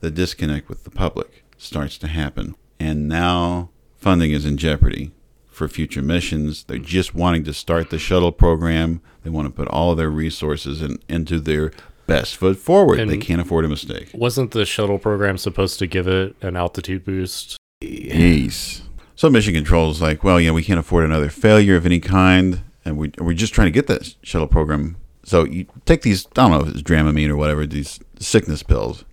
the disconnect with the public starts to happen and now funding is in jeopardy for future missions they're just wanting to start the shuttle program they want to put all their resources in, into their best foot forward they can't afford a mistake Wasn't the shuttle program supposed to give it an altitude boost? Yes. So mission control is like, well, yeah, we can't afford another failure of any kind, and we we're just trying to get that shuttle program. So you take these, I don't know if it's Dramamine or whatever, these sickness pills.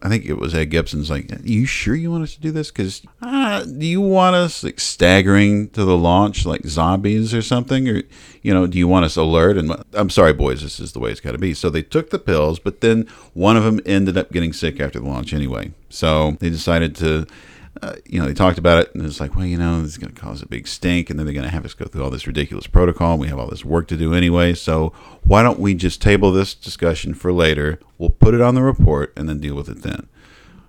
I think it was Ed Gibson's like, are you sure you want us to do this? Because uh, do you want us like staggering to the launch like zombies or something, or you know, do you want us alert? And I'm sorry, boys, this is the way it's got to be. So they took the pills, but then one of them ended up getting sick after the launch anyway. So they decided to uh, you know, they talked about it, and it's like, well, you know, this is going to cause a big stink, and then they're going to have us go through all this ridiculous protocol. And we have all this work to do anyway, so why don't we just table this discussion for later? We'll put it on the report and then deal with it then.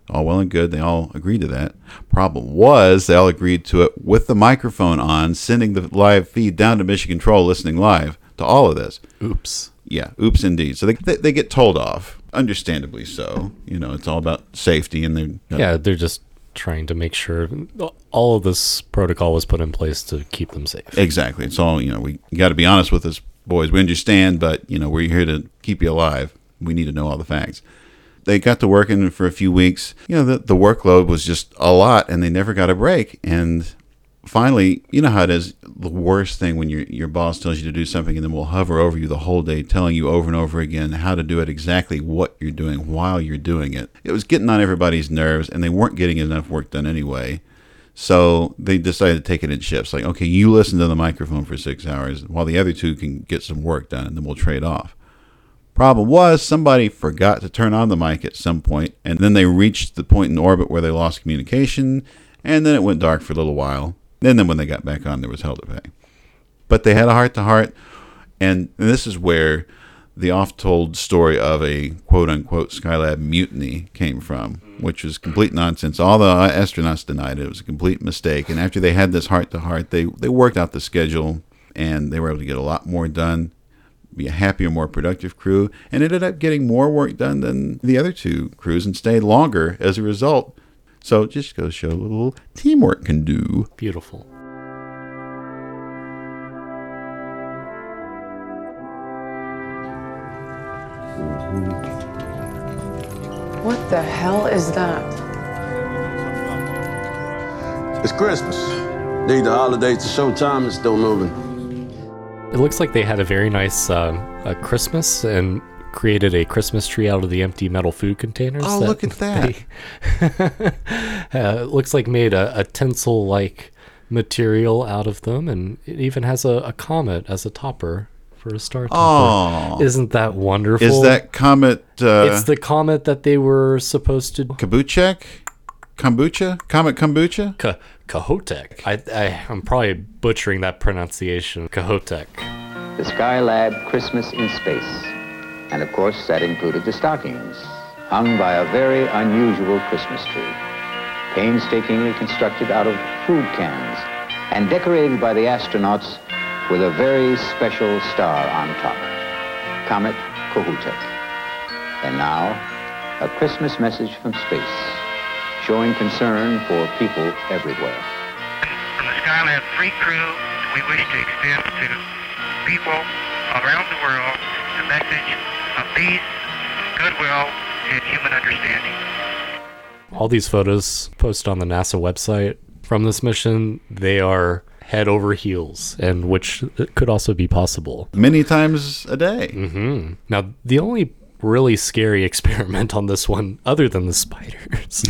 All well and good. They all agreed to that. Problem was, they all agreed to it with the microphone on, sending the live feed down to Mission Control, listening live to all of this. Oops. Yeah, oops indeed. So they, they, they get told off, understandably so. You know, it's all about safety, and they're Yeah, they're just trying to make sure all of this protocol was put in place to keep them safe. Exactly. It's all, you know, we got to be honest with us, boys. We understand, but, you know, we're here to keep you alive. We need to know all the facts. They got to working for a few weeks. You know, the, the workload was just a lot and they never got a break. And finally, you know how it is the worst thing when your, your boss tells you to do something and then will hover over you the whole day, telling you over and over again how to do it exactly what you're doing while you're doing it. It was getting on everybody's nerves and they weren't getting enough work done anyway. So they decided to take it in shifts. Like, okay, you listen to the microphone for six hours while the other two can get some work done, and then we'll trade off. Problem was, somebody forgot to turn on the mic at some point, and then they reached the point in orbit where they lost communication, and then it went dark for a little while. And then when they got back on, there was hell to pay. But they had a heart to heart, and this is where the oft told story of a quote unquote Skylab mutiny came from, which was complete nonsense. All the astronauts denied it. It was a complete mistake. And after they had this heart to heart, they they worked out the schedule and they were able to get a lot more done, be a happier, more productive crew, and ended up getting more work done than the other two crews and stayed longer as a result. So just go to show a little teamwork can do. Beautiful. What the hell is that? It's Christmas. Need the holidays to show time is still moving. It looks like they had a very nice um, a Christmas and created a Christmas tree out of the empty metal food containers. Oh, look at that. they- uh, it looks like made a, a tinsel like material out of them, and it even has a, a comet as a topper for a star topper. Aw. Isn't that wonderful? Is that comet? Uh, it's the comet that they were supposed to. Kabuchek? Kombucha? Comet kombucha? Ka- Kahotek. I, I, I'm probably butchering that pronunciation. Kahotek. The Skylab Christmas in Space. And of course, that included the stockings, hung by a very unusual Christmas tree, painstakingly constructed out of food cans and decorated by the astronauts with a very special star on top, Comet Kohoutek. And now, a Christmas message from space, showing concern for people everywhere. From the Skylab Free Crew, we wish to extend to people around the world the message of peace, goodwill, and human understanding. All these photos posted on the NASA website from this mission, they are head over heels, and which could also be possible. Many times a day. hmm Now, the only really scary experiment on this one, other than the spiders,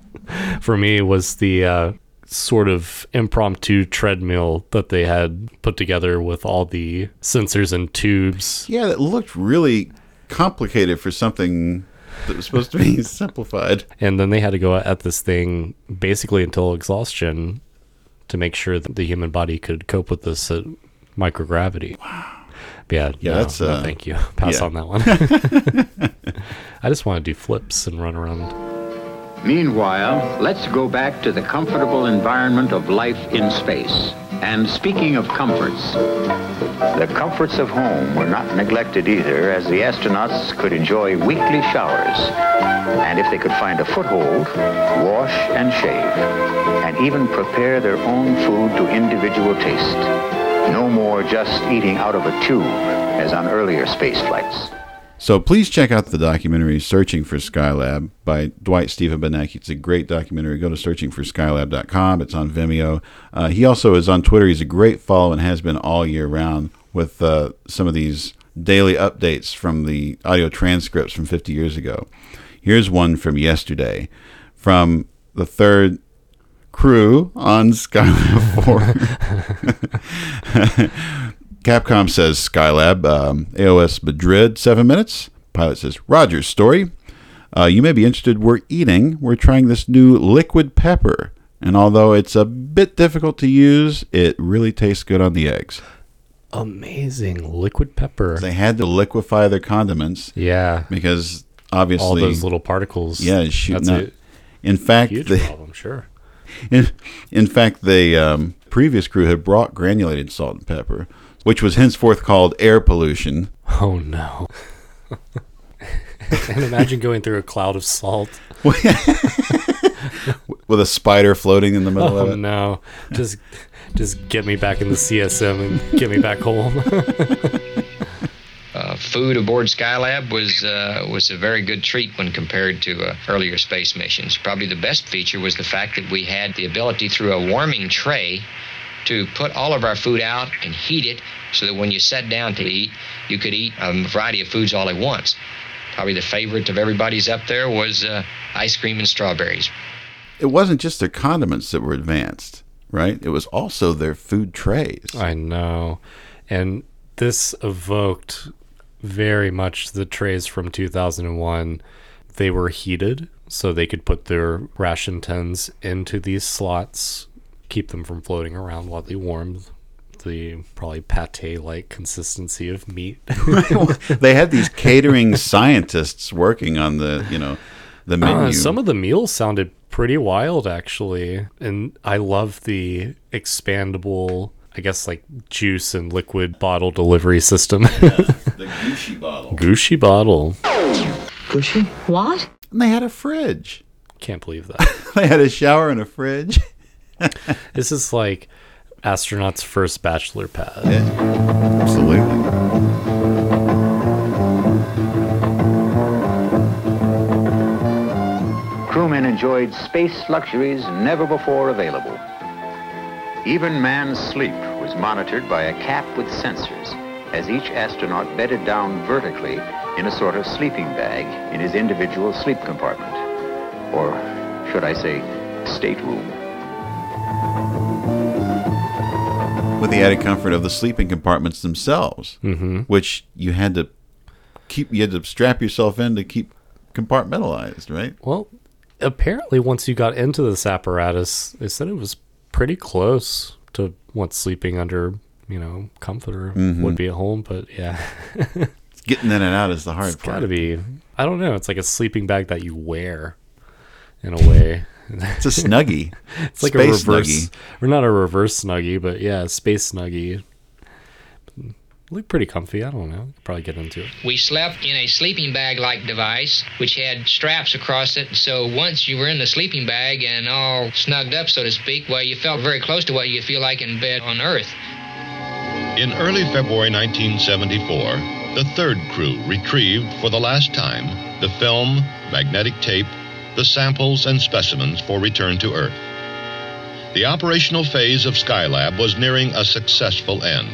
for me was the uh, sort of impromptu treadmill that they had put together with all the sensors and tubes. Yeah, that looked really complicated for something that was supposed to be simplified. And then they had to go at this thing basically until exhaustion to make sure that the human body could cope with this at microgravity. Wow. Yeah, Yeah, no, that's, no, uh, thank you. Pass yeah. on that one. I just want to do flips and run around. Meanwhile, let's go back to the comfortable environment of life in space. And speaking of comforts, the comforts of home were not neglected either, as the astronauts could enjoy weekly showers. And if they could find a foothold, wash and shave, and even prepare their own food to individual taste. No more just eating out of a tube, as on earlier space flights. So please check out the documentary Searching for Skylab by Dwight Steven-Boniecki. It's a great documentary. Go to searchingforskylab.com. It's on Vimeo. Uh, he also is on Twitter. He's a great follow and has been all year round with uh, some of these daily updates from the audio transcripts from 50 years ago. Here's one from yesterday from the third crew on Skylab 4. Capcom says Skylab, um, AOS Madrid, seven minutes. Pilot says, Roger's story. Uh, you may be interested. We're eating. We're trying this new liquid pepper. And although it's a bit difficult to use, it really tastes good on the eggs. Amazing liquid pepper. They had to liquefy their condiments. Yeah. Because obviously. All those little particles. Yeah, shooting That's a In fact, huge they, problem, sure. In, in fact, the um, previous crew had brought granulated salt and pepper, which was henceforth called air pollution. Oh no. and imagine going through a cloud of salt. With a spider floating in the middle oh of it. Oh no. Just just get me back in the CSM and get me back home. Uh, food aboard Skylab was uh, was a very good treat when compared to uh, earlier space missions. Probably the best feature was the fact that we had the ability through a warming tray to put all of our food out and heat it so that when you sat down to eat, you could eat a variety of foods all at once. Probably the favorite of everybody's up there was uh, ice cream and strawberries. It wasn't just their condiments that were advanced, right? It was also their food trays. I know. And this evoked very much the trays from 2001. They were heated so they could put their ration tins into these slots, keep them from floating around while they warm the probably pate like consistency of meat. they had these catering scientists working on the, you know, the menu. Uh, some of the meals sounded pretty wild, actually, and I love the expandable, I guess, like juice and liquid bottle delivery system. the Gucci bottle. Gucci bottle. Gucci? What? And they had a fridge. Can't believe that. they had a shower and a fridge. this is like astronauts' first bachelor pad. Absolutely. Crewmen enjoyed space luxuries never before available. Even man's sleep was monitored by a cap with sensors as each astronaut bedded down vertically in a sort of sleeping bag in his individual sleep compartment. Or should I say, stateroom. The added comfort of the sleeping compartments themselves, Mhm. which you had to keep, you had to strap yourself in to keep compartmentalized, right? Well, apparently, once you got into this apparatus, they said it was pretty close to what sleeping under, you know, comforter Mhm. would be at home. But yeah, Getting in and out is the hard it's part. got to be. I don't know. It's like a sleeping bag that you wear, in a way. It's a snuggie. it's like Space a reverse, snuggie. or not a reverse snuggie, but yeah, space snuggie. Look pretty comfy. I don't know. Probably get into it. We slept in a sleeping bag like device, which had straps across it. So once you were in the sleeping bag and all snugged up, so to speak, well, you felt very close to what you feel like in bed on Earth. In early February 1974, the third crew retrieved for the last time the film, magnetic tape, the samples and specimens for return to Earth. The operational phase of Skylab was nearing a successful end.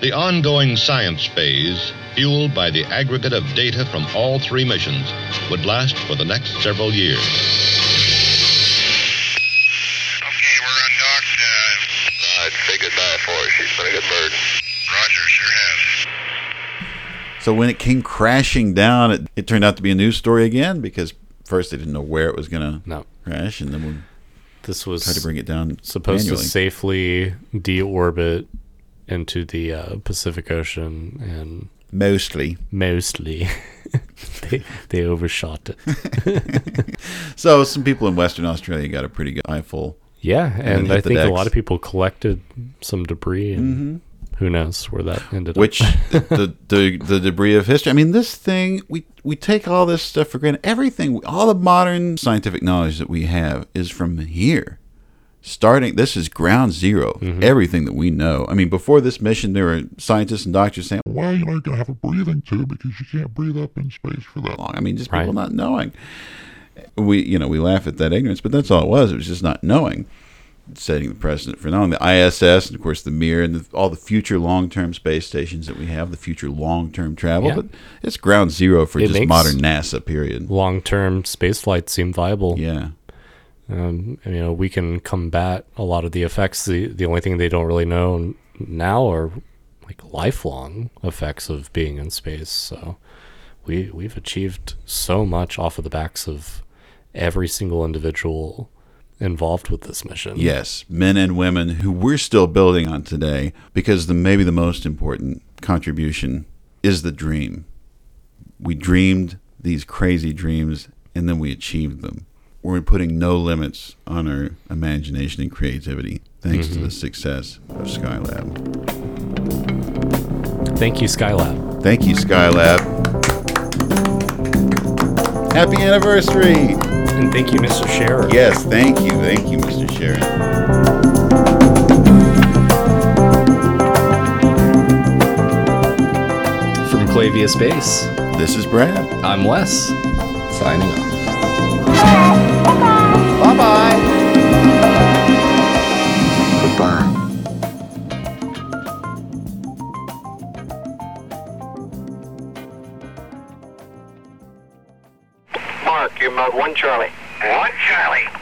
The ongoing science phase, fueled by the aggregate of data from all three missions, would last for the next several years. Uh, say goodbye for her. She's been a good bird. Roger, sure has. So when it came crashing down, it, it turned out to be a news story again because first they didn't know where it was going to No. crash, and then we This was tried to bring it down supposed manually. to safely deorbit into the uh, Pacific Ocean and Mostly. mostly they they overshot it. So some people in Western Australia got a pretty good eyeful. Yeah, then and I think a lot of people collected some debris, and Mhm. Who knows where that ended Which up. Which the, the the debris of history. I mean, this thing we we take all this stuff for granted. Everything, all the modern scientific knowledge that we have is from here. Starting, this is ground 0 Mm-hmm. Everything that we know. I mean, before this mission, there were scientists and doctors saying, Why are you not going to have a breathing tube? Because you can't breathe up in space for that long. I mean, just people not knowing. We, you know, we laugh at that ignorance, but that's all it was. It was just not knowing, setting the precedent for knowing. The ISS, and of course the Mir, and the, all the future long-term space stations that we have, the future long-term travel. Yeah. But it's ground zero for It just modern NASA. Period. long-term space flight seem viable. Yeah. Um, you know, we can combat a lot of the effects. The the only thing they don't really know now are like lifelong effects of being in space. So we we've achieved so much off of the backs of every single individual involved with this mission. Yes, men and women who we're still building on today, because the maybe the most important contribution is the dream. We dreamed these crazy dreams, and then we achieved them. We're putting no limits on our imagination and creativity, thanks to Mhm. the success of Skylab. Thank you, Skylab. Thank you, Skylab. Happy anniversary! And thank you, Mr. Scherrer. Yes, thank you, thank you, Mr. Scherrer. From Clavia Space. This is Brad. I'm Wes. Signing off. Mode one Charlie. One Charlie.